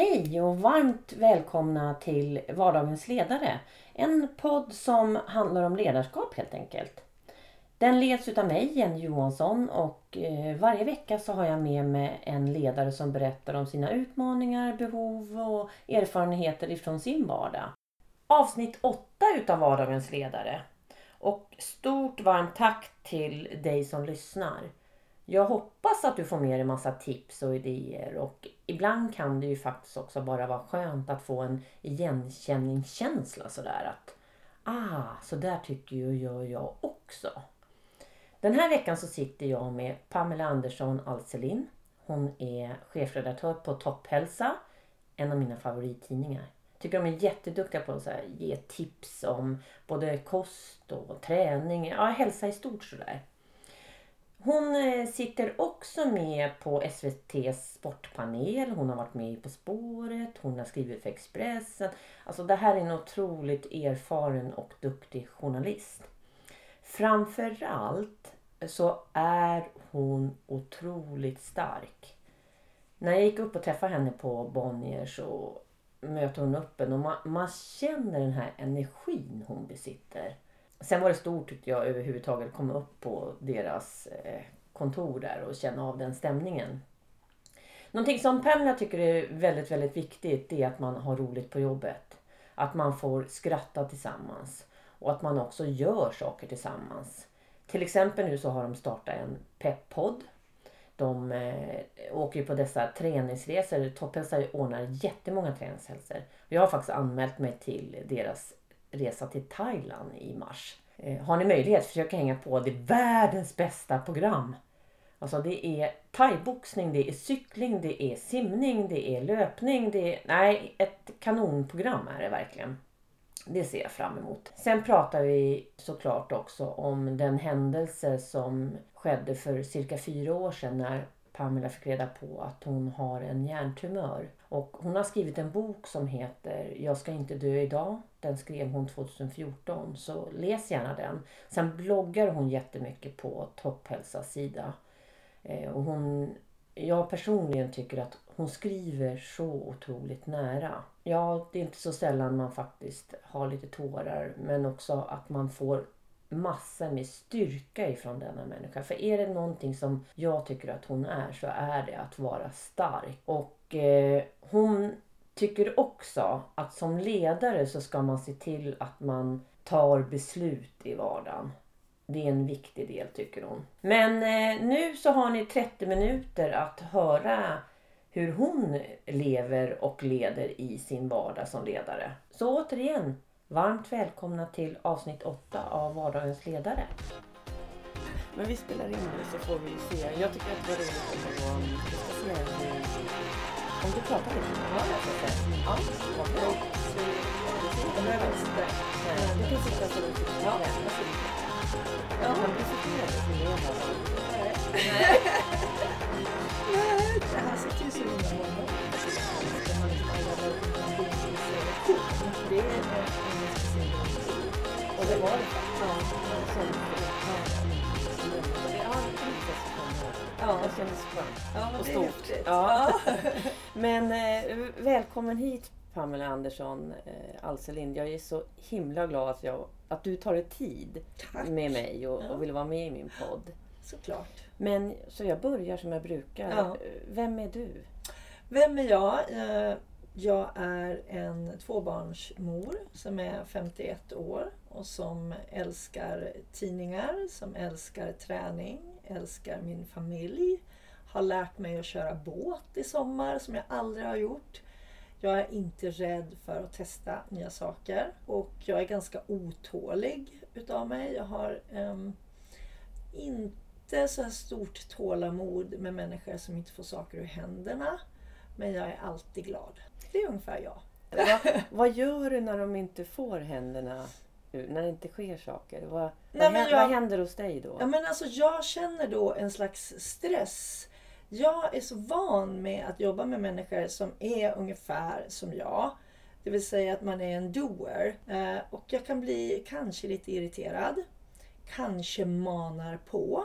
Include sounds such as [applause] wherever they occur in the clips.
Hej och varmt välkomna till Vardagens ledare. En podd som handlar om ledarskap helt enkelt. Den leds utav mig, Jenny Johansson och eh, varje vecka så har jag med mig en ledare som berättar om sina utmaningar, behov och erfarenheter ifrån sin vardag. Avsnitt 8 utav Vardagens ledare. Och stort varmt tack till dig som lyssnar. Jag hoppas att du får med dig massa tips och idéer och ibland kan det ju faktiskt också bara vara skönt att få en igenkänningskänsla sådär att ah, så där tycker ju gör jag också. Den här veckan så sitter jag med Pamela Andersson Alselin. Hon är chefredaktör på Topphälsa, en av mina favorittidningar. Tycker de är jätteduktiga på att ge tips om både kost och träning, ja hälsa i stort sådär. Hon eh, sitter också med på SVTs sportpanel. Hon har varit med På spåret. Hon har skrivit för Expressen. Alltså det här är en otroligt erfaren och duktig journalist. Framförallt så är hon otroligt stark. När jag gick upp och träffade henne på Bonnier så möter hon upp en och man, man känner den här energin hon besitter. Sen var det stort tyckte jag överhuvudtaget att komma upp på deras eh, kontor där och känna av den stämningen. Någonting som Pamela tycker är väldigt, väldigt viktigt är att man har roligt på jobbet. Att man får skratta tillsammans och att man också gör saker tillsammans. Till exempel nu så har de startat en peppodd. De eh, åker på dessa träningsresor. Topphälsa ordnar jättemånga träningsresor. Jag har faktiskt anmält mig till deras resa till Thailand i mars. Eh, har ni möjlighet, försök hänga på. Det är världens bästa program. Alltså det är thaiboxning, det är cykling, det är simning, det är löpning. Det är, nej, ett kanonprogram är det verkligen. Det ser jag fram emot. Sen pratar vi såklart också om den händelse som skedde för cirka fyra år sedan när Pamela fick reda på att hon har en hjärntumör. Och hon har skrivit en bok som heter Jag ska inte dö idag. Den skrev hon 2014 så läs gärna den. Sen bloggar hon jättemycket på Topphälsas sida. Eh, och hon, jag personligen tycker att hon skriver så otroligt nära. Ja, det är inte så sällan man faktiskt har lite tårar men också att man får massor med styrka ifrån denna människa. För är det någonting som jag tycker att hon är så är det att vara stark. Och eh, hon tycker också att som ledare så ska man se till att man tar beslut i vardagen. Det är en viktig del tycker hon. Men eh, nu så har ni 30 minuter att höra hur hon lever och leder i sin vardag som ledare. Så återigen, Varmt välkomna till avsnitt 8 av Vardagens ledare. Men vi spelar in det så får vi se. Jag tycker att det var roligt att få... Se hur... Om du pratar lite med Ja, jag ska se. Ja, okej. Du behöver inte sitta. Du kan sitta så du sitter. Ja, Ja, men du sitter ner så det är Nej. Nej, det här sitter ju så himla många. Det är en speciell och det var det ja, som, ja, ja, det kändes skönt ja, och stort. Ja. Men eh, välkommen hit Pamela Andersson eh, Alselind. Jag är så himla glad att, jag, att du tar dig tid Tack. med mig och, och, vill vara med i min podd. Såklart. Men så jag börjar som jag brukar. Ja. Vem är du? Vem är jag? Eh, jag är en tvåbarnsmor som är 51 år och som älskar tidningar, som älskar träning, älskar min familj. Har lärt mig att köra båt i sommar som jag aldrig har gjort. Jag är inte rädd för att testa nya saker och jag är ganska otålig utav mig. Jag har um, inte så här stort tålamod med människor som inte får saker ur händerna. Men jag är alltid glad. Det är ungefär jag. vad, vad gör du när de inte får händerna när det inte sker saker? Vad, Nej, vad, jag, vad, händer hos dig då? Ja, men alltså, jag känner då en slags stress. Jag är så van med att jobba med människor som är ungefär som jag. Det vill säga att man är en doer. Eh, och jag kan bli kanske lite irriterad. Kanske manar på.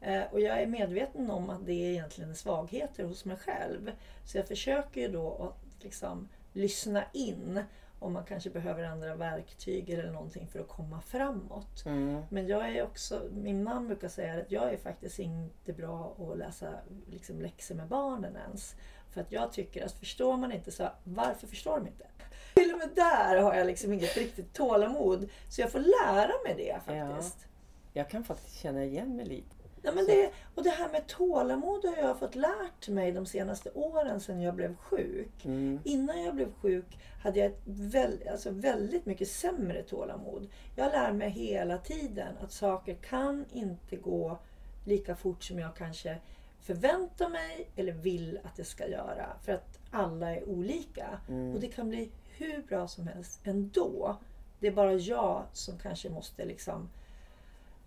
Eh, och jag är medveten om att det är egentligen svagheter hos mig själv. Så jag försöker ju då att liksom lyssna in om man kanske behöver andra verktyg eller någonting för att komma framåt. Mm. Men jag är också, min man brukar säga att jag är faktiskt inte bra att läsa liksom, läxor med barnen ens. För att jag tycker att förstår man inte så varför förstår de inte? Till och med där har jag liksom inget riktigt tålamod. Så jag får lära mig det faktiskt. Jag kan faktiskt känna igen mig lite. Ja, men det, och det här med tålamod har jag fått lärt mig de senaste åren sedan jag blev sjuk. Mm. Innan jag blev sjuk hade jag ett väl, alltså väldigt mycket sämre tålamod. Jag lär mig hela tiden att saker kan inte gå lika fort som jag kanske förväntar mig eller vill att det ska göra. För att alla är olika. Mm. Och det kan bli hur bra som helst ändå. Det är bara jag som kanske måste liksom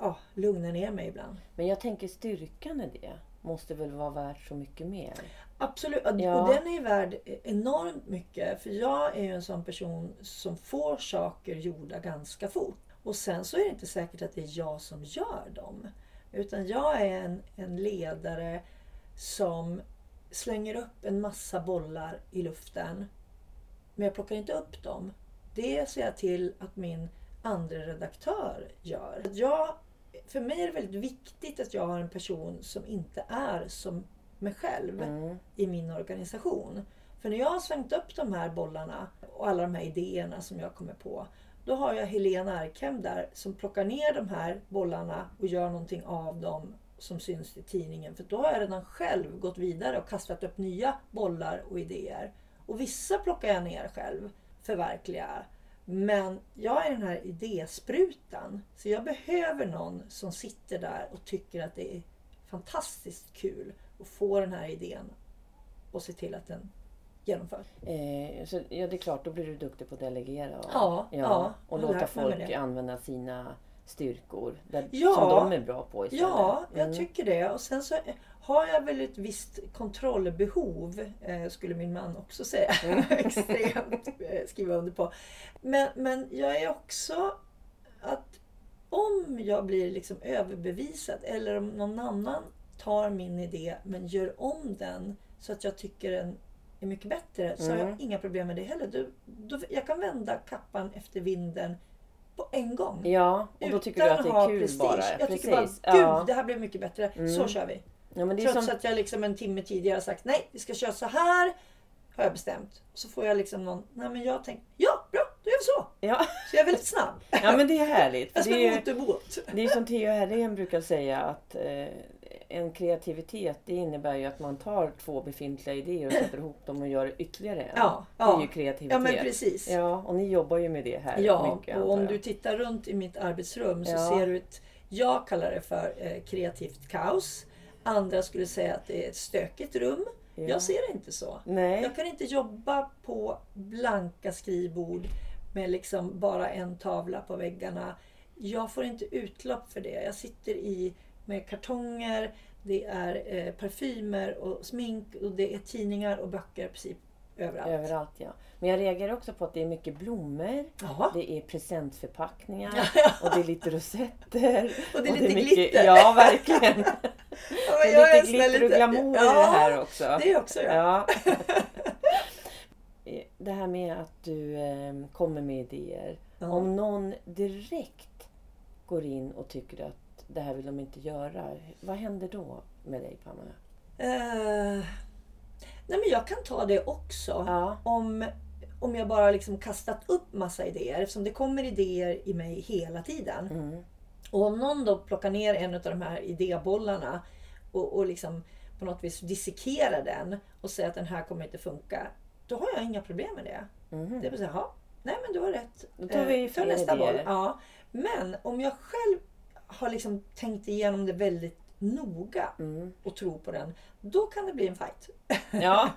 ja, lugna ner mig ibland. Men jag tänker styrkan i det måste väl vara värt så mycket mer? Absolut, Ja. och den är värd enormt mycket. För jag är ju en sån person som får saker gjorda ganska fort. Och sen så är det inte säkert att det är jag som gör dem. Utan jag är en, en ledare som slänger upp en massa bollar i luften. Men jag plockar inte upp dem. Det ser jag till att min andra redaktör gör. Att Jag, för mig är det väldigt viktigt att jag har en person som inte är som mig själv Mm. i min organisation. För när jag har slängt upp de här bollarna och alla de här idéerna som jag kommer på. Då har jag Helena Arkhem där som plockar ner de här bollarna och gör någonting av dem som syns i tidningen. För då har jag redan själv gått vidare och kastat upp nya bollar och idéer. Och vissa plockar jag ner själv, förverkligar. Men jag är den här idésprutan. Så jag behöver någon som sitter där och tycker att det är fantastiskt kul att få den här idén och se till att den genomförs. Eh, så, ja, det är klart, då blir du duktig på att delegera. Och, Ja, ja, och jag har låta folk använda sina styrkor där, Ja. som de är bra på istället. Ja, jag Mm. tycker det. Och sen så har jag väl ett visst kontrollbehov, eh, skulle min man också säga. [laughs] Extremt eh, skriva under på. Men, men jag är också att om jag blir liksom överbevisad eller om någon annan tar min idé men gör om den så att jag tycker den är mycket bättre så har Mm. jag inga problem med det heller. Du, då, jag kan vända kappan efter vinden på en gång. Ja, och då tycker du att det är kul prestige. bara. Jag Precis. tycker bara, gud ja. det här blev mycket bättre. Mm. Så kör vi. Ja, men det är Trots som, att jag liksom en timme tidigare har sagt nej, vi ska köra så här. Har jag bestämt. Så får jag liksom någon, nej men jag tänker, ja bra, då gör vi så. ja, Så jag är väldigt snabb. ja, men det är härligt. Jag ska det är motorbåt. Det är som Theo Herrén brukar säga att eh, en kreativitet det innebär ju att man tar två befintliga idéer och sätter ihop dem och gör ytterligare en. Ja, Det är ja. ju kreativitet. Ja men precis. Ja, och ni jobbar ju med det här Ja, mycket och om du tittar runt i mitt arbetsrum så Ja. ser du ett, jag kallar det för eh, kreativt kaos. Andra skulle säga att det är ett stökigt rum. Ja. Jag ser det inte så. Nej. Jag kan inte jobba på blanka skrivbord med liksom bara en tavla på väggarna. Jag får inte utlopp för det. Jag sitter i med kartonger, det är eh, parfymer och smink och det är tidningar och böcker i princip överallt. Överallt ja. Men jag reagerar också på att det är mycket blommor. Ja. Det är presentförpackningar. och det är lite rosetter. [laughs] Och det är lite glitter. Ja, verkligen. [laughs] Ja, Det är är lite glitter och glamour i det här också. det också. Ja. [laughs] Det här med att du eh, kommer med idéer. Ja. Om någon direkt går in och tycker att det här vill de inte göra. Vad händer då med dig Pamela? Eh, nej men jag kan ta det också. Ja. Om, om jag bara liksom kastat upp massa idéer. Eftersom det kommer idéer i mig hela tiden. Mm. Och om någon då plockar ner en av de här idébollarna och, och liksom på något vis dissekerar den och säger att den här kommer inte funka. Då har jag inga problem med det. Mhm. Det är bara så här, "Ja, nej men du har rätt. Då tar vi Eh, nästa idéer. boll. Ja. Men om jag själv har liksom tänkt igenom det väldigt noga Mm. och tror på den. Då kan det bli en fight. [laughs] Ja.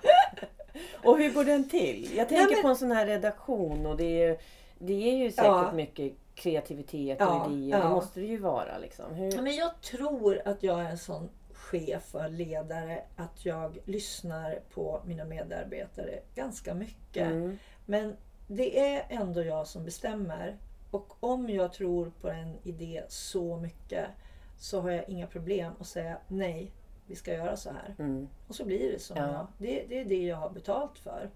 Och hur går den till? Jag tänker Nej, men- på en sån här redaktion och det är, det är ju säkert Ja. mycket kreativitet Ja, och idéer. Det ja. måste det ju vara. Liksom. Hur... Ja, Men jag tror att jag är en sån chef och ledare att jag lyssnar på mina medarbetare ganska mycket. Mm. Men det är ändå jag som bestämmer. Och om jag tror på en idé så mycket så har jag inga problem att säga nej, vi ska göra så här. Mm. Och så blir det som Ja. Det, det är det jag har betalt för.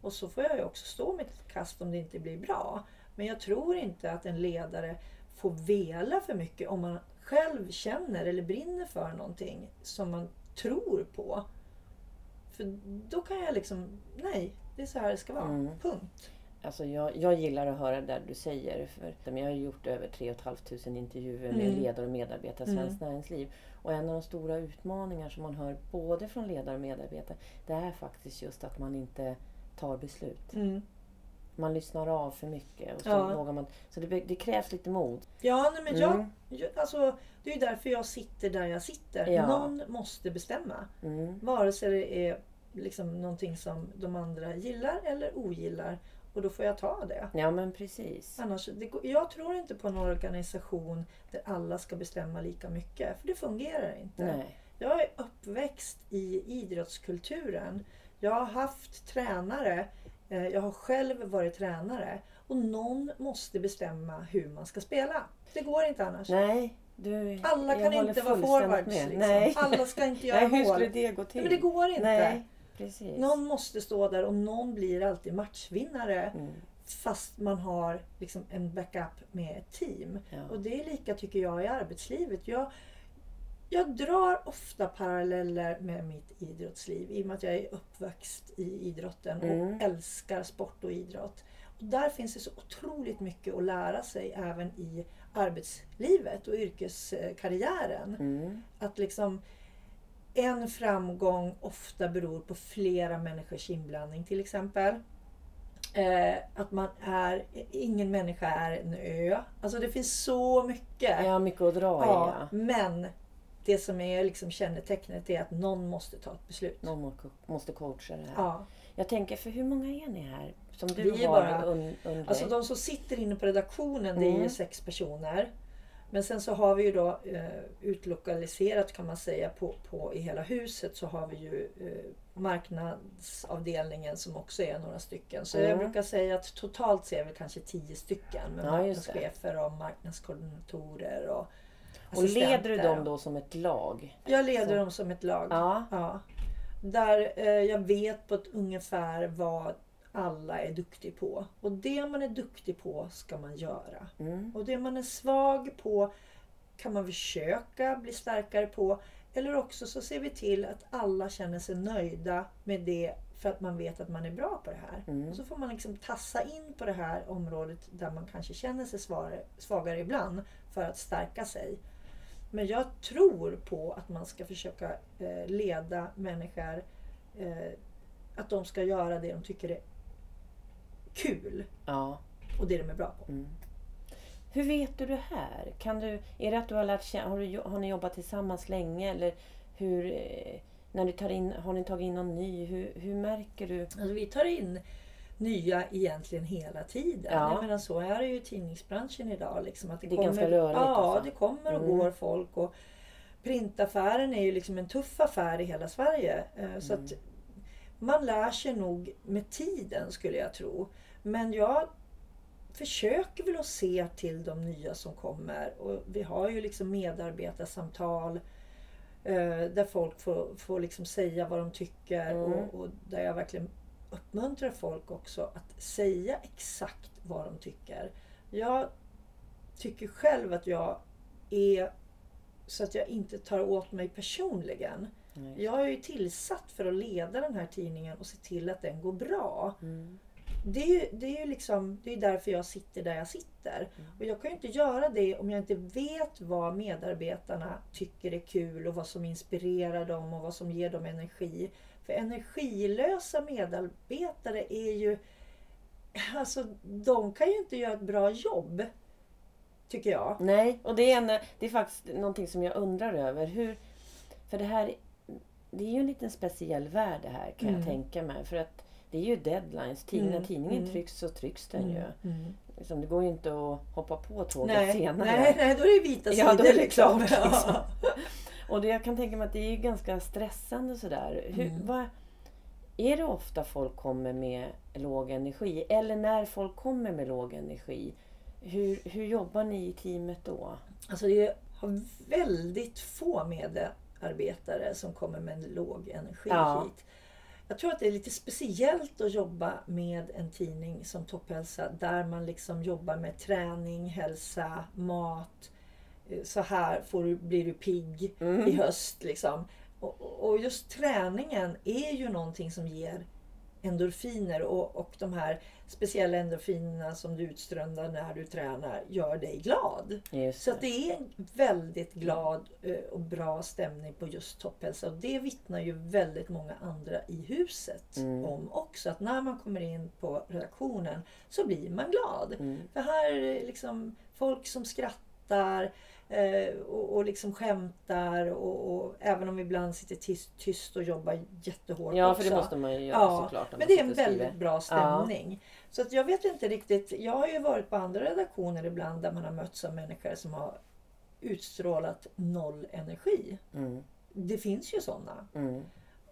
Och så får jag ju också stå mitt kast om det inte blir bra. Men jag tror inte att en ledare får vela för mycket om man själv känner eller brinner för någonting som man tror på. För då kan jag liksom, nej, det är så här det ska vara. Mm. Punkt. Alltså jag, jag gillar att höra det du säger. För jag har gjort över 3 500 intervjuer med Mm. ledare och medarbetare i Svenskt Näringsliv. Och en av de stora utmaningar som man hör både från ledare och medarbetare. Det är faktiskt just att man inte tar beslut. Mm. Man lyssnar av för mycket. Och så, Ja. vågar man, så det, det krävs lite mod. Ja, nej, men jag, Mm. jag, alltså, det är ju därför jag sitter där jag sitter. Ja. Någon måste bestämma. Mm. Vare sig det är liksom någonting som de andra gillar eller ogillar. Och då får jag ta det. Ja men precis. Annars, det, jag tror inte på en organisation där alla ska bestämma lika mycket. För det fungerar inte. Nej. Jag är uppväxt i idrottskulturen. Jag har haft tränare. eh, Jag har själv varit tränare. Och någon måste bestämma hur man ska spela. Det går inte annars. Nej. Du, Alla kan inte vara forwards. Liksom. Nej. Alla ska inte [laughs] göra Nej, hur mål. skulle det gå till? Men det går inte. Nej, precis. Någon måste stå där och någon blir alltid matchvinnare. Mm. Fast man har liksom en backup med ett team. Ja. Och det är lika tycker jag i arbetslivet. Jag, jag drar ofta paralleller med mitt idrottsliv i och med att jag är uppväxt i idrotten och Mm. älskar sport och idrott. Och där finns det så otroligt mycket att lära sig även i arbetslivet och yrkeskarriären. Mm. Att liksom en framgång ofta beror på flera människors inblandning till exempel. Eh, att man är, ingen människa är en ö. Alltså det finns så mycket. Har mycket att dra i. Ja, Ja. men det som är liksom kännetecknet är att någon måste ta ett beslut. Någon må- måste coacha det här. Ja. Jag tänker, för hur många är ni här? Som du Vi är har bara- un, under Alltså de som sitter inne på redaktionen det är ju Mm. sex personer. Men sen så har vi ju då eh, utlokaliserat kan man säga på, på i hela huset så har vi ju eh, marknadsavdelningen som också är några stycken. Så jag Mm. brukar säga att totalt så är vi kanske tio stycken med Ja, marknadschefer och marknadskoordinatorer och Och leder du dem då som ett lag? Jag leder Så. dem som ett lag. Ja. Ja. Där eh, jag vet på ett ungefär vad alla är duktig på. Och det man är duktig på ska man göra. Mm. Och det man är svag på kan man försöka bli starkare på. Eller också så ser vi till att alla känner sig nöjda med det för att man vet att man är bra på det här. Mm. Och så får man liksom tassa in på det här området där man kanske känner sig svagare, svagare ibland för att stärka sig. Men jag tror på att man ska försöka eh, leda människor eh, att de ska göra det de tycker är kul ja. och det de är bra på. Mm. Hur vet du det här? Kan du, är det att du har lärt känna, har, du, har ni jobbat tillsammans länge? Eller hur, eh, när du tar in, har ni tagit in någon ny? Hur, hur märker du? Alltså vi tar in nya egentligen hela tiden. Ja. Jag menar så är det ju i tidningsbranschen idag. Liksom, att det, Det är kommer, ganska rörligt Ja, alltså. det kommer och Mm. går folk. Och printaffären är ju liksom en tuff affär i hela Sverige. Eh, Så Mm. att man lär sig nog med tiden skulle jag tro. Men jag försöker väl att se till de nya som kommer. Och vi har ju liksom medarbetarsamtal eh, där folk får, får liksom säga vad de tycker Mm. och, och där jag verkligen uppmuntrar folk också att säga exakt vad de tycker. Jag tycker själv att jag är så att jag inte tar åt mig personligen. Nej. Jag är ju tillsatt för att leda den här tidningen och se till att den går bra. Mm. Det är ju, det är liksom, det är därför jag sitter där jag sitter. Och jag kan ju inte göra det om jag inte vet vad medarbetarna tycker är kul och vad som inspirerar dem och vad som ger dem energi. För energilösa medarbetare är ju... [laughs] Alltså, de kan ju inte göra ett bra jobb. Tycker jag. Nej, och det är, en, det är faktiskt någonting som jag undrar över. Hur, för det här det är ju en liten speciell värld det här kan jag Mm. tänka mig. För att det är ju deadlines. Tid, Mm, När tidningen mm. trycks så trycks den ju. Mm. Liksom, det går ju inte att hoppa på tåget Nej, senare. nej, nej, då är det vita sidor. Ja, då är det liksom. klart, liksom. Ja. [laughs] Och det, jag kan tänka mig att det är ganska stressande sådär. Hur, Mm. vad, är det ofta folk kommer med låg energi? Eller när folk kommer med låg energi? Hur, hur jobbar ni i teamet då? Alltså det har väldigt få medarbetare som kommer med låg energi Ja. hit. Jag tror att det är lite speciellt att jobba med en tidning som Topphälsa där man liksom jobbar med träning, hälsa, mat. Eh, Så här får du, blir du pigg Mm. i höst. Liksom. Och, och just träningen är ju någonting som ger endorfiner och, och de här speciella endorfinerna som du utströmmar när du tränar gör dig glad. Just Så att det är en väldigt glad eh, och bra stämning på just Topphälsa. Och det vittnar ju väldigt många andra i huset Mm. om också. Att när man kommer in på redaktionen så blir man glad. Mm. För här är det liksom folk som skrattar eh, och, och liksom skämtar. Och, och även om vi ibland sitter tyst, tyst och jobbar jättehårt Ja, också. för det måste man ju göra Ja, såklart. Men det är en skriver. väldigt bra stämning. Så att jag vet inte riktigt. Jag har ju varit på andra redaktioner ibland där man har mötts av människor som har utstrålat noll energi. Mm. Det finns ju sådana. Mm.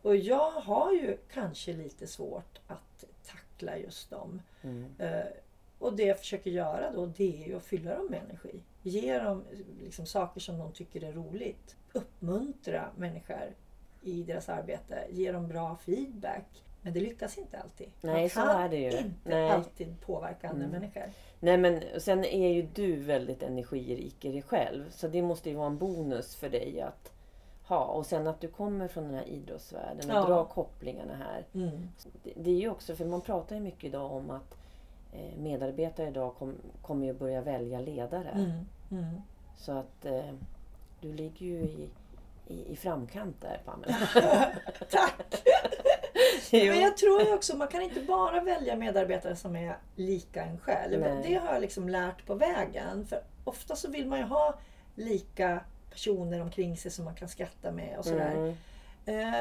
Och jag har ju kanske lite svårt att tackla just dem. Mm. Eh, och det jag försöker göra då det är ju att fylla dem med energi. Ge dem liksom saker som de tycker är roligt. Uppmuntra människor i deras arbete. Ge dem bra feedback. Men det lyckas inte alltid. Nej, Man så kan är det ju. inte Nej. alltid påverka andra Mm. människor. Nej men sen är ju du väldigt energirik i dig själv. Så det måste ju vara en bonus för dig att ha. Och sen att du kommer från den här idrottsvärlden och Ja. drar kopplingarna här. Mm. Det, det är ju också, för man pratar ju mycket idag om att medarbetare idag kom, kommer ju börja välja ledare. Mm. Mm. Så att eh, du ligger ju i, i, i framkant där Pamela. [laughs] [laughs] Tack! Men jag tror ju också man kan inte bara välja medarbetare som är lika en själv. Nej. Det har jag liksom lärt på vägen. För ofta så vill man ju ha lika personer omkring sig som man kan skratta med och sådär. Mm. Eh,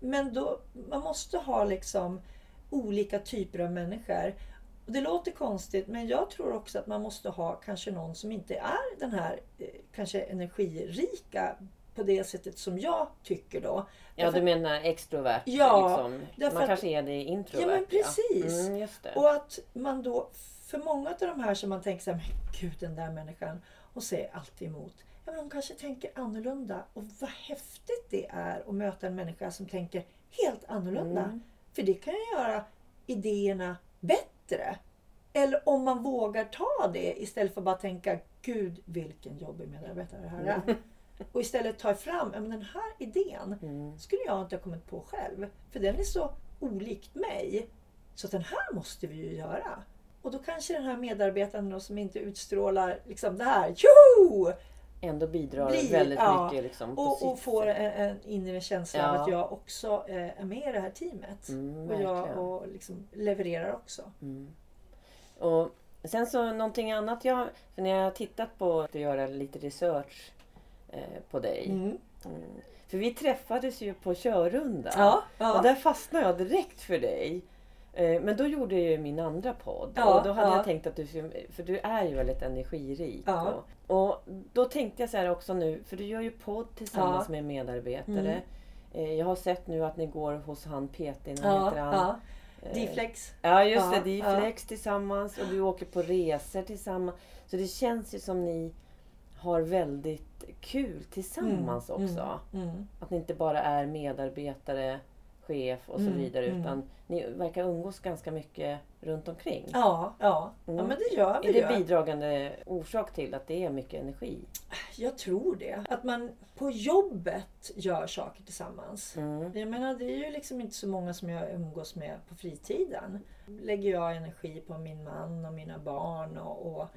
men då, man måste ha liksom olika typer av människor. Och det låter konstigt men jag tror också att man måste ha kanske någon som inte är den här eh, kanske energirika på det sättet som jag tycker då. Ja, Därför- du menar extrovert? Ja, liksom. Man kanske är det introvert. Ja men precis. Mm, just det. Och att man då, för många av de här som man tänker så här, men gud den där människan, och säger alltid emot. Ja, men de kanske tänker annorlunda. Och vad häftigt det är att möta en människa som tänker helt annorlunda. Mm. För det kan ju göra idéerna bättre. Eller om man vågar ta det istället för att bara tänka, gud vilken jobbig medarbetare det här är. Och istället ta fram, men den här idén Mm. skulle jag inte ha kommit på själv. För den är så olikt mig. Så den här måste vi ju göra. Och då kanske den här medarbetaren då, som inte utstrålar liksom det här, tjoho! Ändå bidrar Blir- väldigt ja. mycket liksom, Och, och får en, en inre känsla Ja. av att jag också eh, är med i det här teamet. Mm, och jag och liksom levererar också. Mm. Och sen så någonting annat jag... För när jag har tittat på att göra lite research eh, på dig. Mm. Mm. För vi träffades ju på körrunda. Ja, ja. Och där fastnade jag direkt för dig. Eh, Men då gjorde jag ju min andra podd. Ja, och då hade ja. jag tänkt att du skulle, För du är ju väldigt energirik. Ja. Och, och då tänkte jag så här också nu. För du gör ju podd tillsammans med medarbetare. Eh, Jag har sett nu att ni går hos han Petin. vad ja, heter han? ja. Eh, D-flex. Ja just det, Diflex tillsammans och du åker på resor tillsammans. Så det känns ju som ni har väldigt kul tillsammans också. Mm, mm. Att ni inte bara är medarbetare, chef och så Mm, vidare mm. utan ni verkar umgås ganska mycket runt omkring. Ja, ja. Mm. ja, men det gör vi Är det bidragande orsak till att det är mycket energi? Jag tror det. Att man på jobbet gör saker tillsammans. Mm. Jag menar, det är ju liksom inte så många som jag umgås med på fritiden. Lägger jag energi på min man och mina barn och, och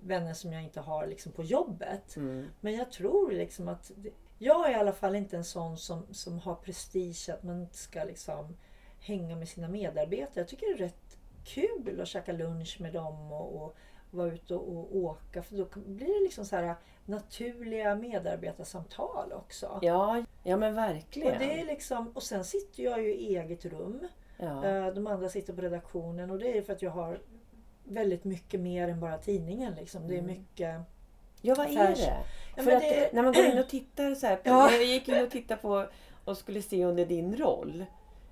vänner som jag inte har liksom på jobbet. Mm. Men jag tror liksom att jag är i alla fall inte en sån som, som har prestige att man inte ska liksom hänga med sina medarbetare. Jag tycker det är rätt kul att käka lunch med dem och, och vara ute och, och åka. För då blir det liksom så här naturliga medarbetarsamtal också. Ja, ja men Och, verkligen. det är liksom, och sen sitter jag ju i eget rum. ja. Eh, De andra sitter på redaktionen och det är för att jag har väldigt mycket mer än bara tidningen. Liksom. Det är Mm. mycket... ja, vad är det? Ja, För att det- när man går in och tittar så här. På, [clears throat] Ja. Jag gick in och tittade på och skulle se under din roll.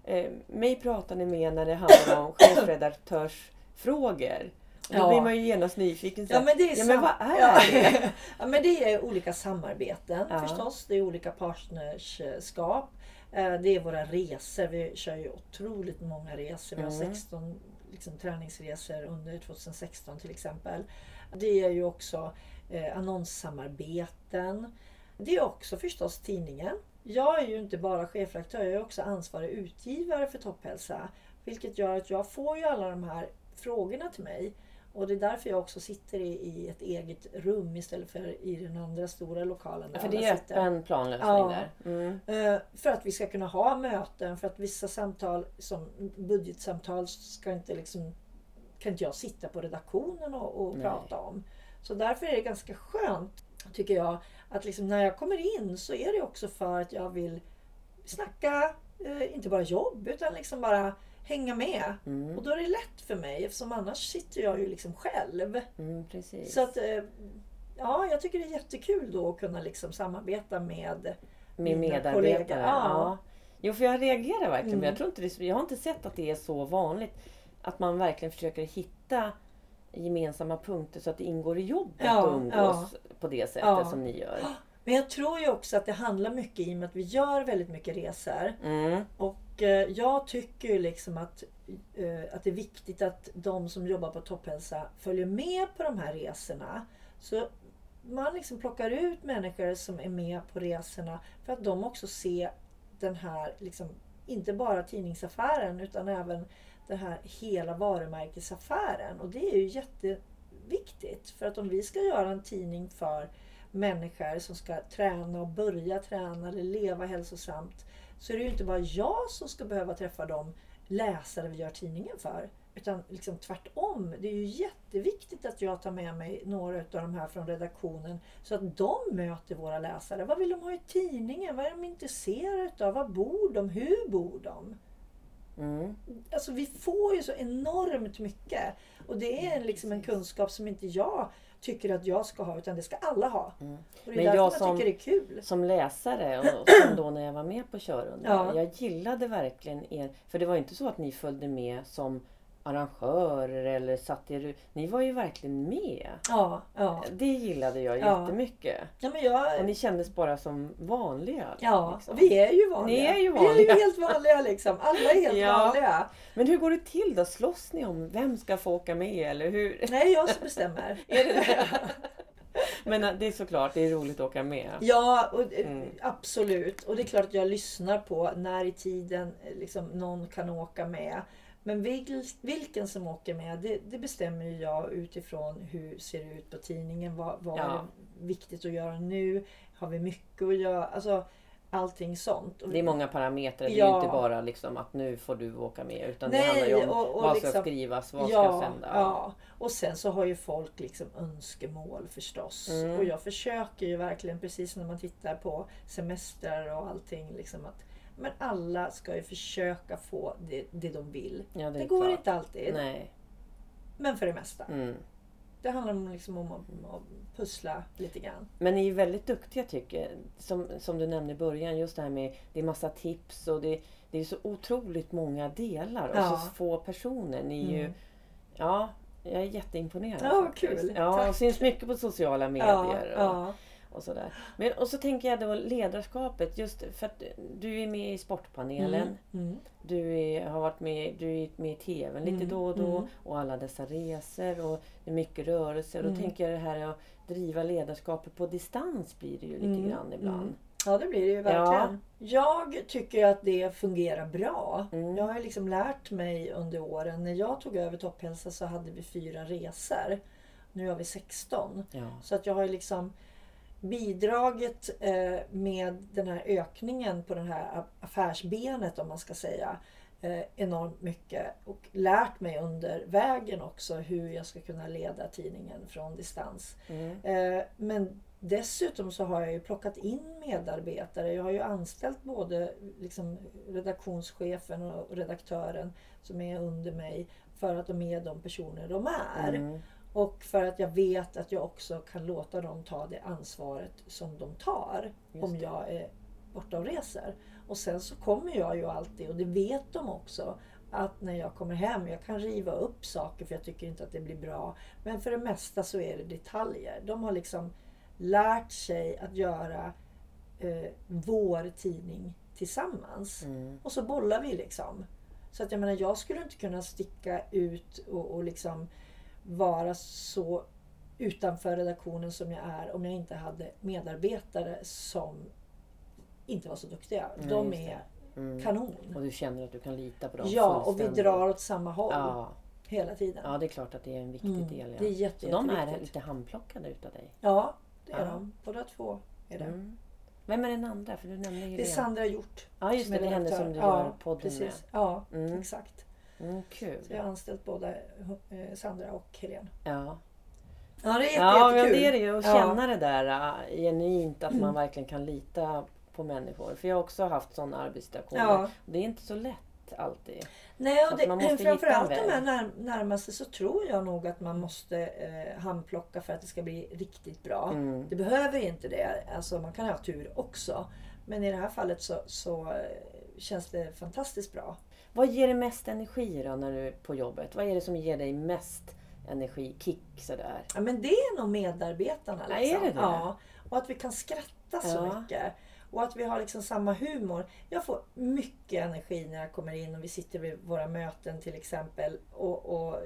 Eh, mig pratar ni med när det handlar om [clears throat] chefredaktörsfrågor. Och då Ja. blir man ju genast nyfiken. Så Ja men det är, ja, men vad är ja. det? [laughs] ja men det är olika samarbeten Ja. förstås. Det är olika partnerskap. Eh, Det är våra resor. Vi kör ju otroligt många resor. Vi har Mm. 16 liksom, träningsresor under 2016 till exempel. Det är ju också eh, annonssamarbeten. Det är också förstås tidningen. Jag är ju inte bara chefredaktör, jag är också ansvarig utgivare för Topphälsa. Vilket gör att jag får ju alla de här frågorna till mig. Och det är därför jag också sitter i, i ett eget rum istället för i den andra stora lokalen. Där För det är sitter. öppen planlösning Ja. där. Mm. Eh, För att vi ska kunna ha möten, för att vissa samtal som budgetsamtal ska inte liksom, kan inte jag sitta på redaktionen och, och prata om. Så därför är det ganska skönt, tycker jag, att liksom när jag kommer in så är det också för att jag vill snacka, eh, inte bara jobb, utan liksom bara hänga med. Mm. Och då är det lätt för mig eftersom annars sitter jag ju liksom själv. Mm. Så att, eh, ja, jag tycker det är jättekul då att kunna liksom samarbeta med Med medarbetare. kollegor. Ja. Ja. Jo, för jag reagerar verkligen. Mm. Jag, tror inte det, jag har inte sett att det är så vanligt. Att man verkligen försöker hitta gemensamma punkter så att det ingår i jobbet Ja, att umgås på det sättet Ja. som ni gör. [gasps] Men jag tror ju också att det handlar mycket i och med att vi gör väldigt mycket resor. Mm. Och eh, jag tycker ju liksom att, eh, att det är viktigt att de som jobbar på Topphälsa följer med på de här resorna. Så man liksom plockar ut människor som är med på resorna för att de också ser den här, liksom, inte bara tidningsaffären utan även den här hela varumärkesaffären. Och det är ju jätteviktigt. För att om vi ska göra en tidning för människor som ska träna och börja träna eller leva hälsosamt så är det ju inte bara jag som ska behöva träffa de läsare vi gör tidningen för. Utan liksom tvärtom. Det är ju jätteviktigt att jag tar med mig några av de här från redaktionen så att de möter våra läsare. Vad vill de ha i tidningen? Vad är de intresserade utav? Var bor de? Hur bor de? Mm. Alltså vi får ju så enormt mycket. Och det är liksom en kunskap som inte jag tycker att jag ska ha utan det ska alla ha. Mm. Och det är Men därför jag som- tycker det är kul. Som läsare och [clears throat] som då när jag var med på Körunda. Ja. Jag gillade verkligen er. För det var inte så att ni följde med som arrangörer eller satt er... Ni var ju verkligen med. Ja, ja. Det gillade jag Ja. jättemycket. ja men jag, Och ni kändes bara som vanliga. Ja, liksom. vi är ju vanliga. Ni är ju Vi är vanliga. ju helt vanliga liksom. Alla är helt Ja. vanliga. Men hur går det till då? Slåss ni om vem ska få åka med eller hur? Nej, jag som bestämmer. [laughs] Är det det? Men äh, det är såklart, det är roligt att åka med. Ja, och, eh, Mm. absolut. Och det är klart att jag lyssnar på när i tiden eh, liksom, någon kan åka med. Men vil, vilken som åker med, det, det bestämmer ju jag utifrån hur ser det ut på tidningen. Vad, vad är Ja. det viktigt att göra nu? Har vi mycket att göra? Alltså, allting sånt. Det är många parametrar. Det är ju Ja. inte bara liksom att nu får du åka med. Utan det Nej, handlar ju om och- och vad ska liksom- skrivas, vad ja, ska sända. Ja, och sen så har ju folk liksom önskemål förstås. Mm. Och jag försöker ju verkligen, precis när man tittar på semestrar och allting, liksom att men alla ska ju försöka få det, det de vill. Ja, Det, är går klart. inte alltid, Nej. men för det mesta. Mm. Det handlar om, liksom om att, pussla lite grann. Men ni är ju väldigt duktiga tycker jag. Som, som du nämnde i början, just det här med det är massa tips och det, det är så otroligt många delar och Ja. så få personer. Ni är ju, Mm. ja, jag är jätteimponerad. Ja, faktiskt. kul. Ja, Tack. och syns mycket på sociala Ja, medier. Och, ja, och sådär. Men, och så tänker jag då ledarskapet, just för att du är med i Sportpanelen. mm, mm. Du är, har varit med, du är med i TVn lite Mm, då och då mm. och alla dessa resor och det är mycket rörelser. Då Mm. tänker jag det här att driva ledarskapet på distans blir det ju lite Mm, grann ibland. mm. Ja, det blir det ju verkligen. Jag tycker att det fungerar bra. Mm. Jag har liksom lärt mig under åren. När jag tog över Topphälsa så hade vi fyra resor. Nu har vi 16. Ja. Så att jag har liksom bidragit eh, med den här ökningen på det här affärsbenet om man ska säga eh, enormt mycket och lärt mig under vägen också hur jag ska kunna leda tidningen från distans. Mm. Eh, Men dessutom så har jag ju plockat in medarbetare. Jag har ju anställt både liksom redaktionschefen och redaktören som är under mig för att de är de personer de är. Mm. Och för att jag vet att jag också kan låta dem ta det ansvaret som de tar om jag är borta och reser. Och sen så kommer jag ju alltid, och det vet de också, att när jag kommer hem, jag kan riva upp saker för jag tycker inte att det blir bra. Men för det mesta så är det detaljer. De har liksom lärt sig att göra eh, vår tidning tillsammans. Mm. Och så bollar vi liksom. Så att jag menar, jag skulle inte kunna sticka ut och, och liksom vara så utanför redaktionen som jag är om jag inte hade medarbetare som inte var så duktiga. Nej, De just det. är Mm. kanon. Och du känner att du kan lita på dem Ja, och vi drar åt samma håll Ja. hela tiden. ja, det är klart att det är en viktig Mm, del. Ja. Det är jätte, Så de är lite handplockade utav dig. Ja, det är Ja. de. Båda två är det. Mm. Vem är den andra? För du nämnde Det är Helene. Sandra Hjort. Ja, just det. Det är henne som du ja, gör podden precis. Ja, med. Mm. exakt. Mm, kul. Så jag har anställt både eh, Sandra och Helene. Ja. Ja, det är jätte, Ja, jättekul. det är det ju. Att Ja. känna det där äh, genuint, att man verkligen kan lita på människor. För jag har också haft sådana arbetssituationer. Ja. Det är inte så lätt alltid. Nej, och det, man måste hitta framförallt de här när, närmaste så tror jag nog att man måste eh, handplocka för att det ska bli riktigt bra. Mm. Det behöver inte det. Alltså, man kan ha tur också. Men i det här fallet så, så eh, känns det fantastiskt bra. Vad ger dig mest energi då när du är på jobbet? Vad är det som ger dig mest energi, kick sådär? Ja, men det är nog medarbetarna. Ja, Liksom. är det det? Ja, och att vi kan skratta så Ja. mycket. Och att vi har liksom samma humor. Jag får mycket energi när jag kommer in och vi sitter vid våra möten till exempel och, och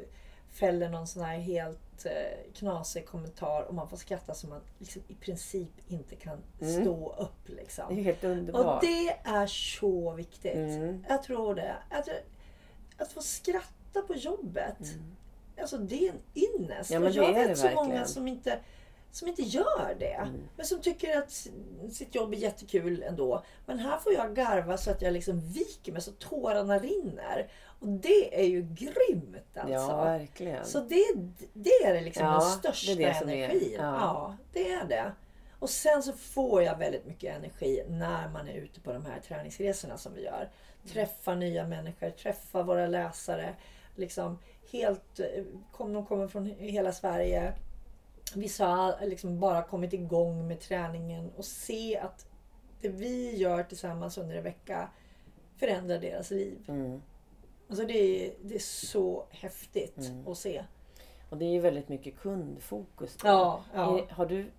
fäller någon sån här helt eh, knasig kommentar och man får skratta så man liksom i princip inte kan Mm. stå upp. Det är Liksom. helt Och underbart. det är så viktigt. Mm. Jag tror det. Att, att få skratta på jobbet. Alltså det är en ynnest. Mm. Ja, och jag vet så många som inte, som inte gör det. Mm. Men som tycker att sitt jobb är jättekul ändå. Men här får jag garva så att jag liksom viker mig så tårarna rinner. Och det är ju grymt alltså. Ja, verkligen. Så det, det är det liksom Ja, den det största det är- energin. ja. ja, det är det. Och sen så får jag väldigt mycket energi när man är ute på de här träningsresorna som vi gör. Träffa nya människor, träffa våra läsare. Liksom helt, eh, kom, de kommer från hela Sverige. Vissa har liksom bara kommit igång med träningen och se att det vi gör tillsammans under en vecka förändrar deras liv. Mm. Alltså det är, det är så häftigt Mm. att se. Och det är ju väldigt mycket kundfokus. Ja, ja. Är- Har du,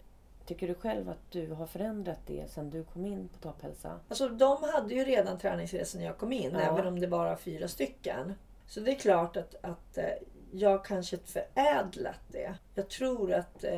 tycker du själv att du har förändrat det sen du kom in på Topphälsa? Alltså de hade ju redan träningsresor när jag kom in, Ja. även om det bara var fyra stycken. Så det är klart att, att eh, jag kanske förädlat det. Jag tror att... eh,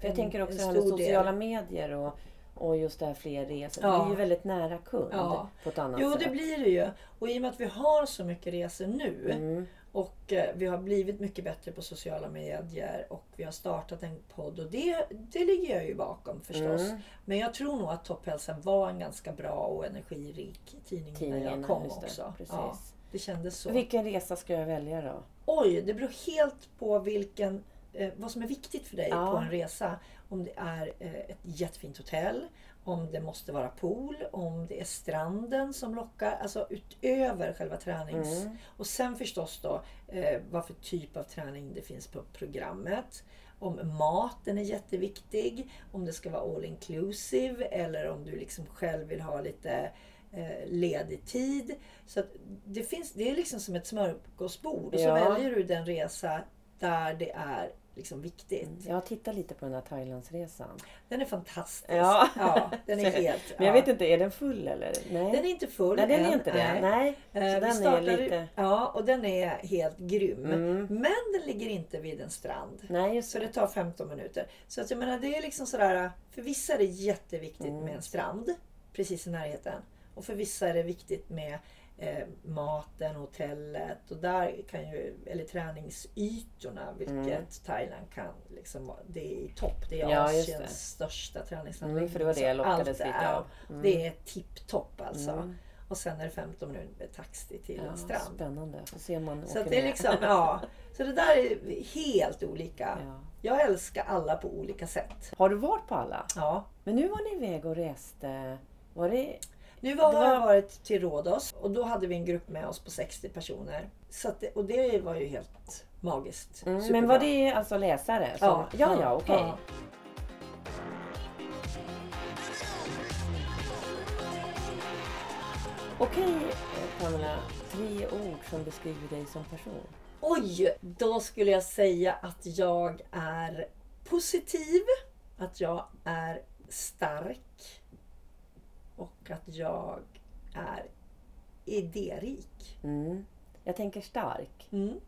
jag en- tänker också det här med stor del- sociala medier och, och just det här fler resor. Ja. Det blir ju väldigt nära kund Ja. på ett annat Jo, sätt. det blir det ju. Och i och med att vi har så mycket resor nu Mm. och eh, vi har blivit mycket bättre på sociala medier och vi har startat en podd och det, det ligger jag ju bakom förstås. Mm. Men jag tror nog att Topphälsa var en ganska bra och energirik tidning när jag kom det. också. Precis. Ja, det kändes så. Vilken resa ska jag välja då? Oj, det beror helt på vilken, eh, vad som är viktigt för dig Ja. på en resa. Om det är eh, ett jättefint hotell, om det måste vara pool, om det är stranden som lockar. Alltså utöver själva tränings... Mm. Och sen förstås då eh, vad för typ av träning det finns på programmet. Om maten är jätteviktig, om det ska vara all inclusive eller om du liksom själv vill ha lite ledig tid. Så det, finns, det är liksom som ett smörgåsbord och så Ja. väljer du den resa där det är liksom viktigt. Jag har tittat lite på den här Thailandsresan. Den är fantastisk. Ja. Ja, den är [laughs] helt... Men jag ja. vet inte, är den full eller? Nej, Den är inte full Nej den är än, inte det. Nej. Eh, Så den är startade- lite... Ja, och den är helt grym. Mm. Men den ligger inte vid en strand. Nej, just Så det. det tar 15 minuter. Så att jag menar, det är liksom sådär, för vissa är det jätteviktigt Mm. med en strand precis i närheten. Och för vissa är det viktigt med eh, maten, hotellet och där kan ju, eller träningsytorna, vilket Mm. Thailand kan liksom, det är i topp. Det är Ja, Asiens största träningsanläggning. Mm, för det var det jag lockades lite av. Mm. Det är tipptopp alltså. Mm. Och sen är det 15 minuter med taxi till en Ja, strand. spännande. Får se om man Så åker det är liksom, ja. Så det där är helt olika. Ja. Jag älskar alla på olika sätt. Har du varit på alla? Ja. Men nu var ni iväg och reste. Var det... Nu var, Det har jag varit till Rhodos och då hade vi en grupp med oss på 60 personer. Så det, och det var ju helt magiskt. Mm, men var det alltså läsare? Som... Ja, ja, ja okej. ja. Okej eh, Pamela, tre ord som beskriver dig som person. Oj! Då skulle jag säga att jag är positiv. Att jag är stark. Och att jag är idérik. Mm. Jag tänker stark. Mm.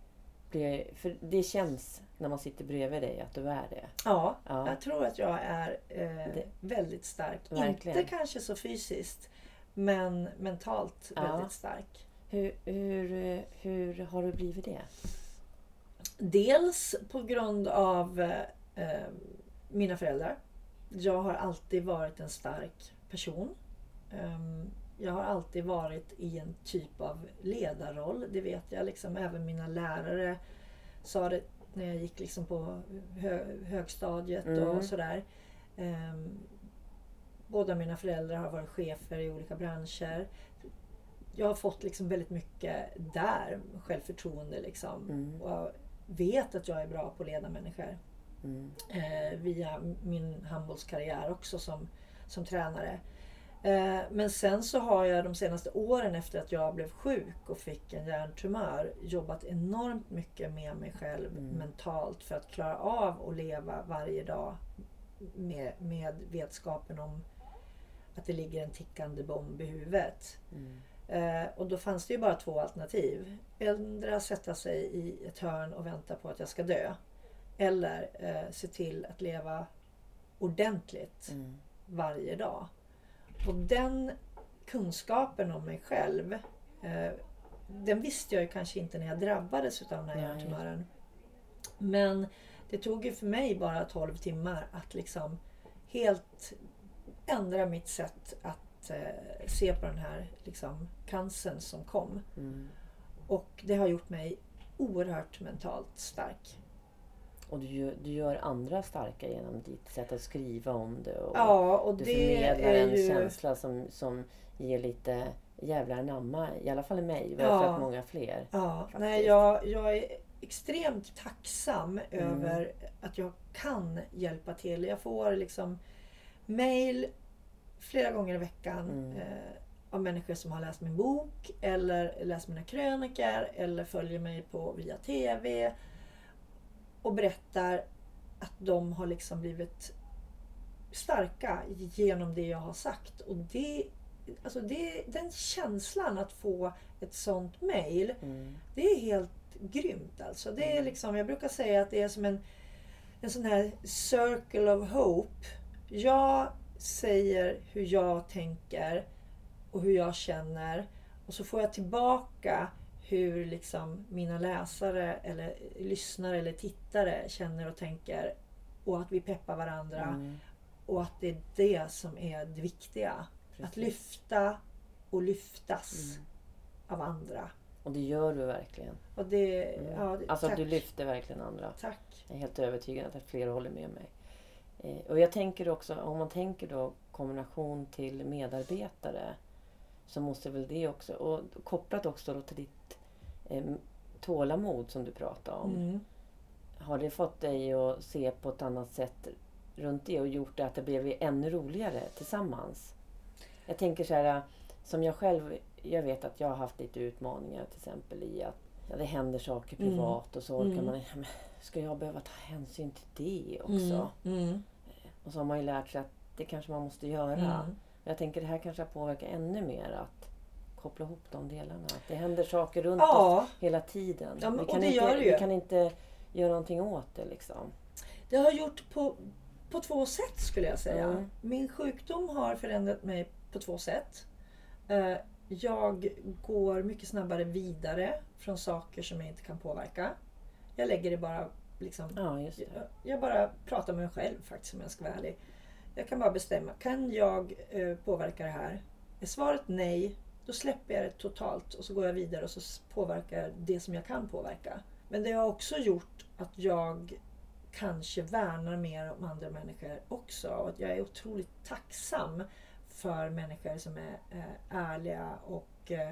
För det känns när man sitter bredvid dig att du är det. Ja, Ja. jag tror att jag är eh, väldigt stark. Verkligen. Inte kanske så fysiskt, men mentalt Ja. väldigt stark. Hur, hur, hur har du blivit det? Dels på grund av eh, mina föräldrar. Jag har alltid varit en stark person. Ehm, jag har alltid varit i en typ av ledarroll. Det vet jag. Liksom, även mina lärare sa det när jag gick liksom på hö, högstadiet Mm. och sådär. Ehm, båda mina föräldrar har varit chefer i olika branscher. Jag har fått liksom väldigt mycket där, självförtroende liksom. Mm. Och vet att jag är bra på att leda människor. Mm. Eh, via min handbollskarriär också som, som tränare. Eh, men sen så har jag de senaste åren efter att jag blev sjuk och fick en hjärntumör jobbat enormt mycket med mig själv Mm. mentalt för att klara av att leva varje dag med, med vetskapen om att det ligger en tickande bomb i huvudet. Mm. Eh, och då fanns det ju bara två alternativ. Ändra sätta sig i ett hörn och vänta på att jag ska dö. Eller eh, se till att leva ordentligt Mm. varje dag. Och den kunskapen om mig själv, eh, den visste jag ju kanske inte när jag drabbades av den här hjärntumören. Men det tog ju för mig bara 12 timmar att liksom helt ändra mitt sätt att eh, se på den här liksom, cancern som kom. Mm. Och det har gjort mig oerhört mentalt stark. Och du gör, du gör andra starka genom ditt sätt att skriva om det. Och Ja, och du det förmedlar en ju... känsla som, som ger lite jävlar anamma, i alla fall i mig. Och jag Ja. tror att många fler. Ja, faktiskt. nej, jag, jag är extremt tacksam Mm. över att jag kan hjälpa till. Jag får liksom mail flera gånger i veckan Mm. eh, av människor som har läst min bok eller läst mina krönikor eller följer mig på via TV och berättar att de har liksom blivit starka genom det jag har sagt. Och det, alltså det, den känslan att få ett sånt mail Mm. det är helt grymt alltså. Det är liksom, jag brukar säga att det är som en, en sån här circle of hope. Jag säger hur jag tänker och hur jag känner. Och så får jag tillbaka hur liksom mina läsare eller lyssnare eller tittare känner och tänker. Och att vi peppar varandra. Mm. Och att det är det som är det viktiga. Att Precis. lyfta och lyftas Mm. av andra. Och det gör du verkligen. Och det, Mm. ja, det, Alltså tack. du lyfter verkligen andra. Tack. Jag är helt övertygad att fler håller med mig. Eh, och jag tänker också, om man tänker då kombination till medarbetare så måste väl det också, och kopplat också då till ditt eh, tålamod som du pratade om. Mm. Har det fått dig att se på ett annat sätt runt det och gjort det att det blev ännu roligare tillsammans? Jag tänker så här, som jag själv, jag vet att jag har haft lite utmaningar till exempel i att ja, det händer saker Mm. privat och så orkar Mm. man, men ska jag behöva ta hänsyn till det också? Mm. Mm. Och så har man ju lärt sig att det kanske man måste göra. Jag tänker det här kanske påverkar ännu mer att koppla ihop de delarna. Att det händer saker runt oss Ja, hela tiden. Ja, men- vi, kan inte, gör vi kan inte göra någonting åt det liksom. det har gjort på, på två sätt skulle jag säga. Mm. Min sjukdom har förändrat mig på två sätt. Eh, Jag går mycket snabbare vidare från saker som jag inte kan påverka. Jag lägger det bara liksom Ja, jag bara pratar med mig själv faktiskt om jag ska vara ärlig. Jag kan bara bestämma. Kan jag eh, påverka det här? Är svaret nej, då släpper jag det totalt och så går jag vidare och så påverkar jag det som jag kan påverka. Men det har också gjort att jag kanske värnar mer om andra människor också. Och att jag är otroligt tacksam för människor som är eh, ärliga och eh,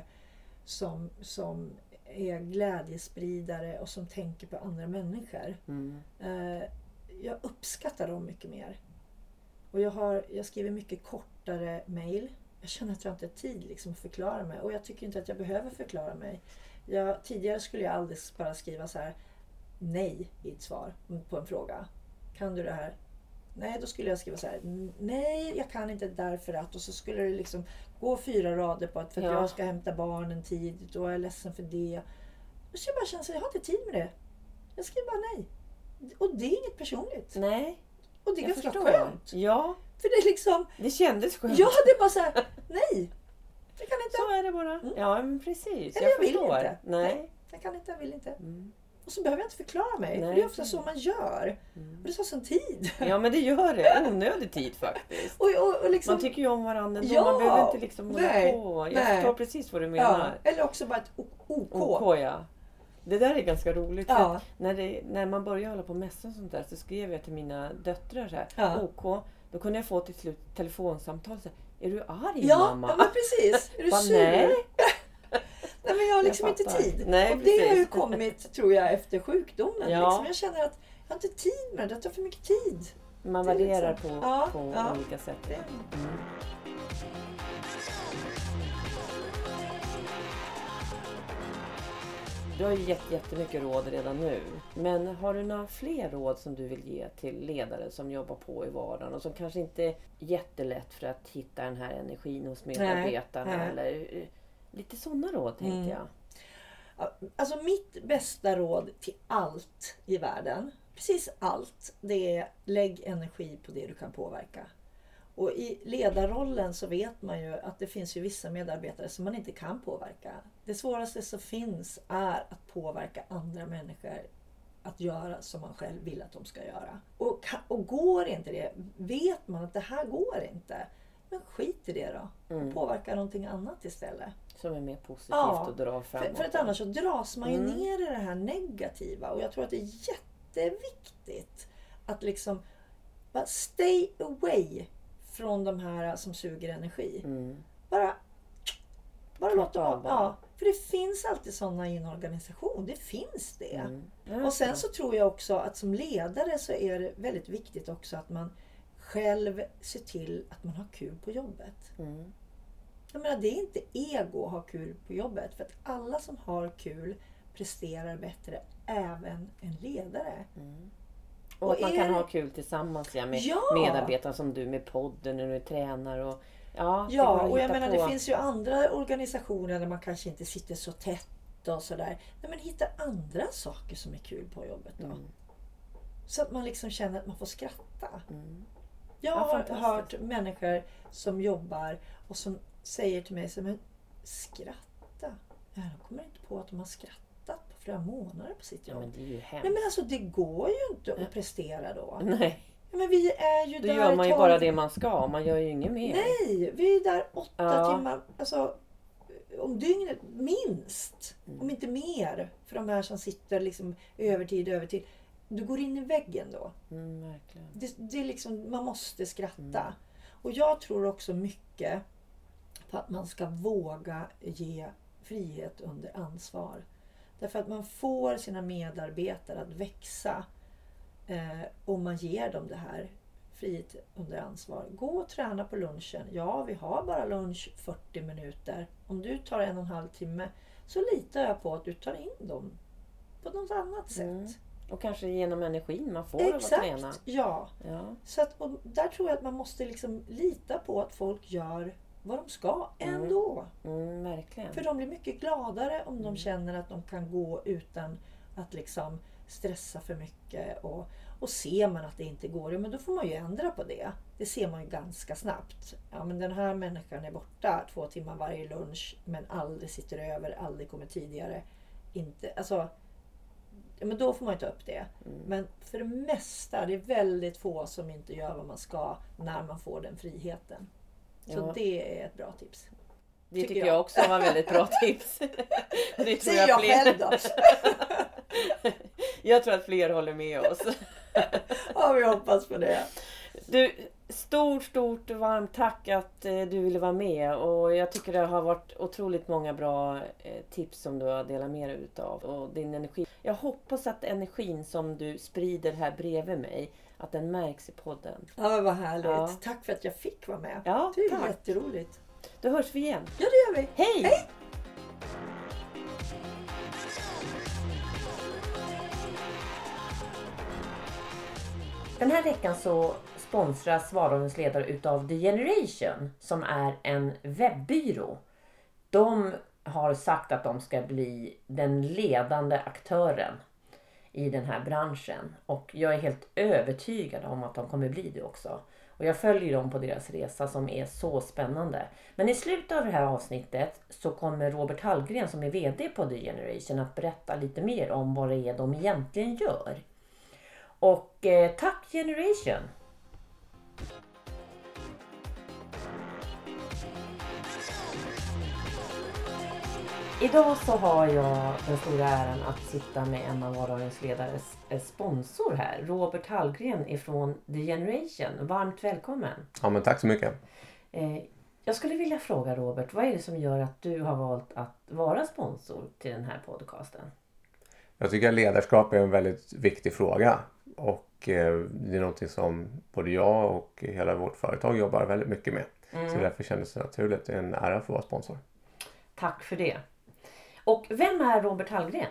som, som är glädjespridare och som tänker på andra människor. Mm. Eh, jag uppskattar dem mycket mer. Och jag, har, jag skriver mycket kortare mail. Jag känner att jag inte har tid liksom att förklara mig. Och jag tycker inte att jag behöver förklara mig. Jag, tidigare skulle jag aldrig bara skriva så här nej i ett svar på en fråga. Kan du det här? Nej, då skulle jag skriva så här. Nej, jag kan inte därför att. Och så skulle det liksom gå fyra rader på att för att Ja. jag ska hämta barnen tidigt och jag är ledsen för det. Då ska jag bara känna att jag har inte tid med det. Jag skriver bara nej. Och det är inget personligt. Nej, Och det är jag ganska förstår. skönt. Ja, För det är liksom, det kändes skönt. ja det är bara så här, nej. Jag kan inte. Så är det bara. Ja, men precis. Eller jag, jag vill förstår. inte. Nej. Jag kan inte, jag vill inte. Mm. Och så behöver jag inte förklara mig. Nej, det är ofta så man gör. Och det tar sån tid. Ja, men det gör det. Onödig tid faktiskt. Och, och, och liksom, Man tycker ju om varandra ändå. Ja, Man behöver inte liksom hålla nej, på. Jag nej. förstår precis vad du ja, menar. eller också bara ett OK. OK ja. Det där är ganska roligt. Ja. När, det, när man började hålla på mässor och sånt där så skrev jag till mina döttrar så här. Ja. OK. Då kunde jag få till slut telefonsamtal. Så här, är du arg Ja, mamma? ja, men precis. [laughs] Är du sur? nej. [laughs] Nej, men jag har liksom Jag inte tid. Nej, och det har ju kommit, tror jag, efter sjukdomen. Ja. Liksom. Jag känner att jag har inte tid med det. Det tar för mycket tid. Man värderar liksom- på, Ja, på olika sätt. Mm. Du har ju gett jättemycket råd redan nu. Men har du några fler råd som du vill ge till ledare som jobbar på i vardagen och som kanske inte är jättelätt för att hitta den här energin hos medarbetarna? nej. Eller, eh, lite sådana råd tänkte Mm. jag. Ja, Alltså mitt bästa råd till allt i världen, precis allt, det är lägg energi på det du kan påverka. Och i ledarrollen så vet man ju att det finns ju vissa medarbetare som man inte kan påverka. Det svåraste som finns är att påverka andra människor att göra som man själv vill att de ska göra. Och, och går inte det, vet man att det här går inte, men skit i det då. Mm. Påverka någonting annat istället. Som är mer positivt Ja, och drar framåt. För, för att annars så dras man ju Mm. ner i det här negativa. Och jag tror att det är jätteviktigt att liksom stay away från de här som suger energi. Mm. Bara, bara låt av dem bara. ja, För det finns alltid sådana i en organisation. Det finns det. Mm. Ja, Och sen så tror jag också att som ledare så är det väldigt viktigt också att man själv ser till att man har kul på jobbet. Mm. Jag menar, det är inte ego att ha kul på jobbet. För att alla som har kul presterar bättre, även en ledare. Och, Och att man kan ha kul tillsammans ja, med Ja! medarbetare som du med podden när du tränar. Och, ja, Ja, och jag menar på. det finns ju andra organisationer där man kanske inte sitter så tätt och sådär. Nej, men hitta andra saker som är kul på jobbet då. Mm. Så att man liksom känner att man får skratta. Mm. Jag Ja, har fantastiskt. hört människor som jobbar och som säger till mig så, men skratta. Ja, de kommer inte på att de har skrattat flera månader på sitt Ja, jobb. men det är ju hemskt. Nej men alltså det går ju inte att prestera då. [laughs] Nej, Ja, men vi är ju då där gör man ju 12 bara det man ska. Man gör ju inget mer. Nej, vi är där åtta Ja. timmar alltså, om dygnet minst. Mm. Om inte mer. För de här som sitter liksom övertid, övertid. Du går in i väggen då. Mm, verkligen. Det, det är liksom, man måste skratta. Mm. Och jag tror också mycket på att man ska våga ge frihet under ansvar. Därför att man får sina medarbetare att växa eh, om man ger dem det här frihet under ansvar. Gå och träna på lunchen. Ja, vi har bara lunch 40 minuter. Om du tar en och en halv timme så litar jag på att du tar in dem på något annat sätt. Mm. Och kanske genom energin man får av att träna. Exakt, ja. Ja. Så att, och där tror jag att man måste liksom lita på att folk gör vad de ska Mm. ändå. Mm, verkligen. För de blir mycket gladare om Mm. de känner att de kan gå utan att liksom stressa för mycket. Och, och ser man att det inte går, ja, men då får man ju ändra på det. Det ser man ju ganska snabbt. Ja, men den här människan är borta två timmar varje lunch men aldrig sitter över, aldrig kommer tidigare. Inte, alltså, ja, men då får man ju ta upp det. Mm. Men för det mesta, det är väldigt få som inte gör vad man ska när man får den friheten. Så Ja. det är ett bra tips. Det tycker tycker jag. jag också var väldigt bra [laughs] tips. Det tror jag fler- själv då. [laughs] jag tror att fler håller med oss. [laughs] Ja, vi hoppas på det. Du, stort, stort varmt tack att eh, du ville vara med. Och jag tycker det har varit otroligt många bra eh, tips som du har delat med dig utav. Och din energi. Jag hoppas att energin som du sprider här bredvid mig, att den märks i podden. Ja, vad härligt. Ja. Tack för att jag fick vara med. Ja, Det är tack. jätteroligt. Då hörs vi igen. Ja, det gör vi. Hej! Den här veckan så sponsras Vardagens ledare utav The Generation som är en webbyrå. De har sagt att de ska bli den ledande aktören i den här branschen. Och jag är helt övertygad om att de kommer bli det också. Och jag följer dem på deras resa som är så spännande. Men i slutet av det här avsnittet så kommer Robert Hallgren som är VD på The Generation att berätta lite mer om vad det är de egentligen gör. Och eh, tack Generation! Idag så har jag den stora äran att sitta med en av vardagens ledares eh, sponsor här. Robert Hallgren ifrån The Generation. Varmt välkommen! Ja, men tack så mycket. Eh, jag skulle vilja fråga Robert, vad är det som gör att du har valt att vara sponsor till den här podcasten? Jag tycker att ledarskap är en väldigt viktig fråga. Och eh, det är någonting som både jag och hela vårt företag jobbar väldigt mycket med. Mm. Så därför kändes det naturligt. Det är en ära att få vara sponsor. Tack för det. Och vem är Robert Hallgren?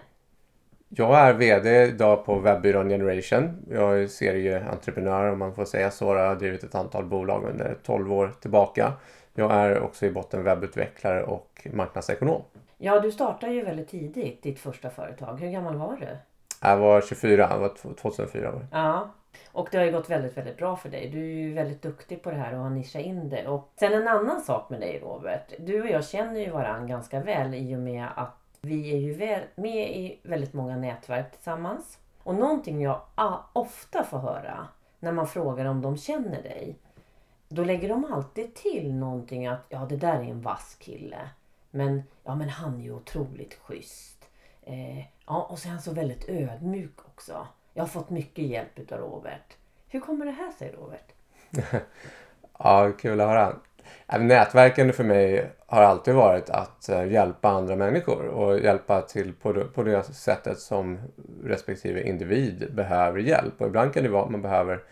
Jag är VD idag på webbyrån Generation. Jag är serieentreprenör om man får säga så. Jag har drivit ett antal bolag under 12 år tillbaka. Jag är också i botten webbutvecklare och marknadsekonom. Ja, du startade ju väldigt tidigt ditt första företag. Hur gammal var du? Jag var 24, det var 2004. Ja, och det har ju gått väldigt, väldigt bra för dig. Du är ju väldigt duktig på det här och har nischat in det. Och sen en annan sak med dig Robert. Du och jag känner ju varandra ganska väl i och med att vi är ju väl, med i väldigt många nätverk tillsammans. Och någonting jag ah, ofta får höra när man frågar om de känner dig. Då lägger de alltid till någonting att ja det där är en vass kille. Men ja men han är ju otroligt schysst. Eh, ja och så är han så väldigt ödmjuk också. Jag har fått mycket hjälp utav Robert. Hur kommer det här sig Robert? [laughs] ja kul att höra. Äh, nätverkande för mig har alltid varit att eh, hjälpa andra människor och hjälpa till på det, på det sättet som respektive individ behöver hjälp. Och ibland kan det vara att man behöver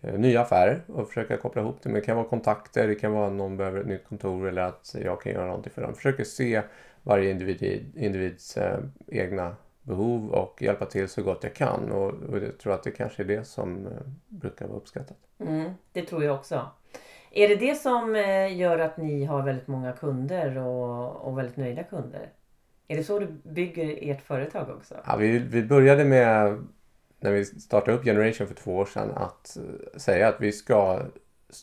eh, nya affärer och försöka koppla ihop det. Men det kan vara kontakter, det kan vara att någon behöver ett nytt kontor eller att jag kan göra någonting för dem. Försöker se varje individ, individs eh, egna behov och hjälpa till så gott jag kan. Och, och jag tror att det kanske är det som eh, brukar vara uppskattat. Mm, det tror jag också. Är det det som eh, gör att ni har väldigt många kunder och, och väldigt nöjda kunder? Är det så du bygger ert företag också? Ja, vi, vi började med, när vi startade upp Generation för två år sedan, att eh, säga att vi ska,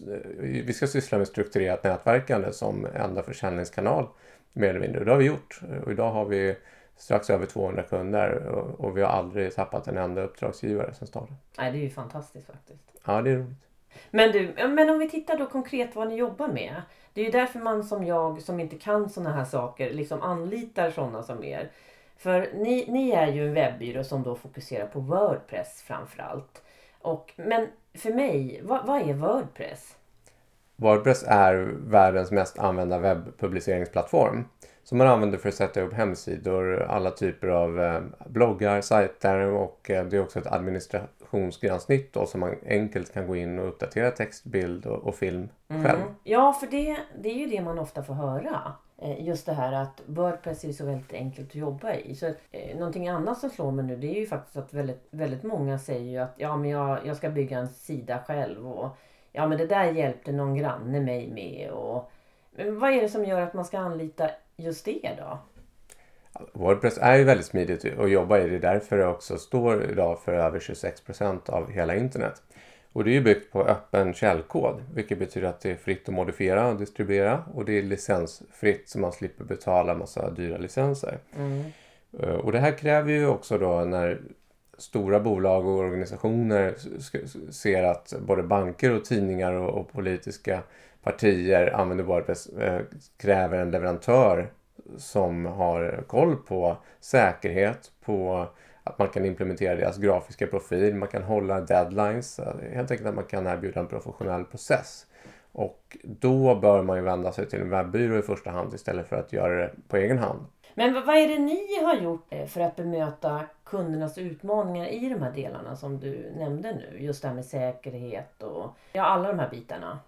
eh, vi ska syssla med strukturerat nätverkande som enda försäljningskanal mer eller mindre. Och det har vi gjort. Och idag har vi strax över 200 kunder och, och vi har aldrig tappat en enda uppdragsgivare sedan starten. Nej, det är ju fantastiskt faktiskt. Ja, det är roligt. Men du, men om vi tittar då konkret vad ni jobbar med. Det är ju därför man som jag som inte kan sådana här saker liksom anlitar sådana som er. För ni, ni är ju en webbyrå som då fokuserar på Wordpress framförallt. Och, men för mig, vad, vad är Wordpress? Wordpress är världens mest använda webbpubliceringsplattform som man använder för att sätta upp hemsidor, alla typer av eh, bloggar, sajter och eh, det är också ett administrationsgränssnitt då som man enkelt kan gå in och uppdatera text, bild och, och film mm. själv. Ja, för det, det är ju det man ofta får höra. Eh, just det här att Wordpress är så väldigt enkelt att jobba i. Så, eh, någonting annat som slår mig nu det är ju faktiskt att väldigt, väldigt många säger ju att ja, men jag, jag ska bygga en sida själv. Och, ja men det där hjälpte någon granne mig med. Och, men vad är det som gör att man ska anlita just det då? Wordpress är ju väldigt smidigt att jobba i. Det är därför det också står idag för över 26 procent av hela internet. Och det är ju byggt på öppen källkod, vilket betyder att det är fritt att modifiera och distribuera och det är licensfritt så man slipper betala massa dyra licenser. Mm. Och det här kräver ju också då när stora bolag och organisationer ser att både banker och tidningar och, och politiska partier använder Wordpress eh, kräver en leverantör som har koll på säkerhet, på att man kan implementera deras grafiska profil, man kan hålla deadlines, eh, helt enkelt att man kan erbjuda en professionell process. Och då bör man ju vända sig till en webbyrå i första hand istället för att göra det på egen hand. Men vad är det ni har gjort eh, för att bemöta kundernas utmaningar i de här delarna som du nämnde nu? Just det här med säkerhet och ja, alla de här bitarna.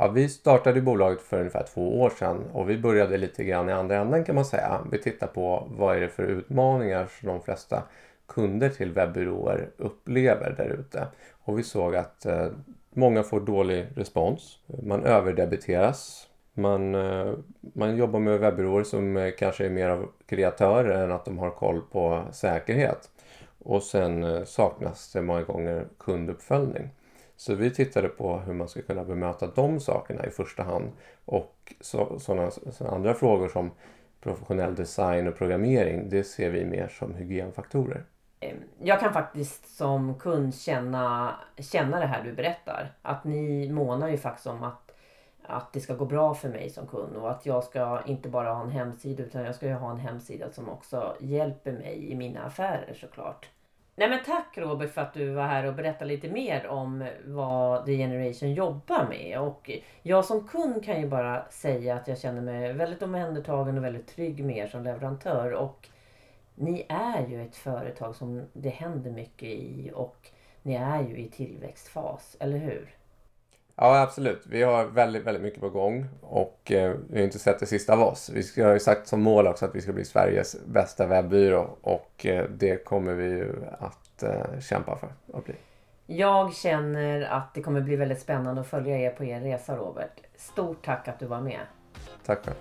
Ja, vi startade bolaget för ungefär två år sedan och vi började lite grann i andra änden kan man säga. Vi tittar på vad är det för utmaningar som de flesta kunder till webbyråer upplever där ute. Och vi såg att eh, många får dålig respons. Man överdebiteras. Man, eh, man jobbar med webbyråer som eh, kanske är mer av kreatörer än att de har koll på säkerhet. Och sen saknas det många gånger kunduppföljning. Så vi tittade på hur man ska kunna bemöta de sakerna i första hand. Och så, sådana, sådana andra frågor som professionell design och programmering, det ser vi mer som hygienfaktorer. Ehm, jag kan faktiskt som kund känna, känna det här du berättar. Att ni månar ju faktiskt om att, att det ska gå bra för mig som kund och att jag ska inte bara ha en hemsida utan jag ska ju ha en hemsida som också hjälper mig i mina affärer såklart. Nej men tack Robert för att du var här och berättade lite mer om vad The Generation jobbar med. Och jag som kund kan ju bara säga att jag känner mig väldigt omhändertagen och väldigt trygg med er som leverantör. Och ni är ju ett företag som det händer mycket i och ni är ju i tillväxtfas, eller hur? Ja, absolut. Vi har väldigt, väldigt mycket på gång och eh, vi har inte sett det sista av oss. Vi har ju sagt som mål också att vi ska bli Sveriges bästa webbyrå och eh, det kommer vi ju att eh, kämpa för att bli. Jag känner att det kommer bli väldigt spännande att följa er på er resa Robert. Stort tack att du var med. Tack själv.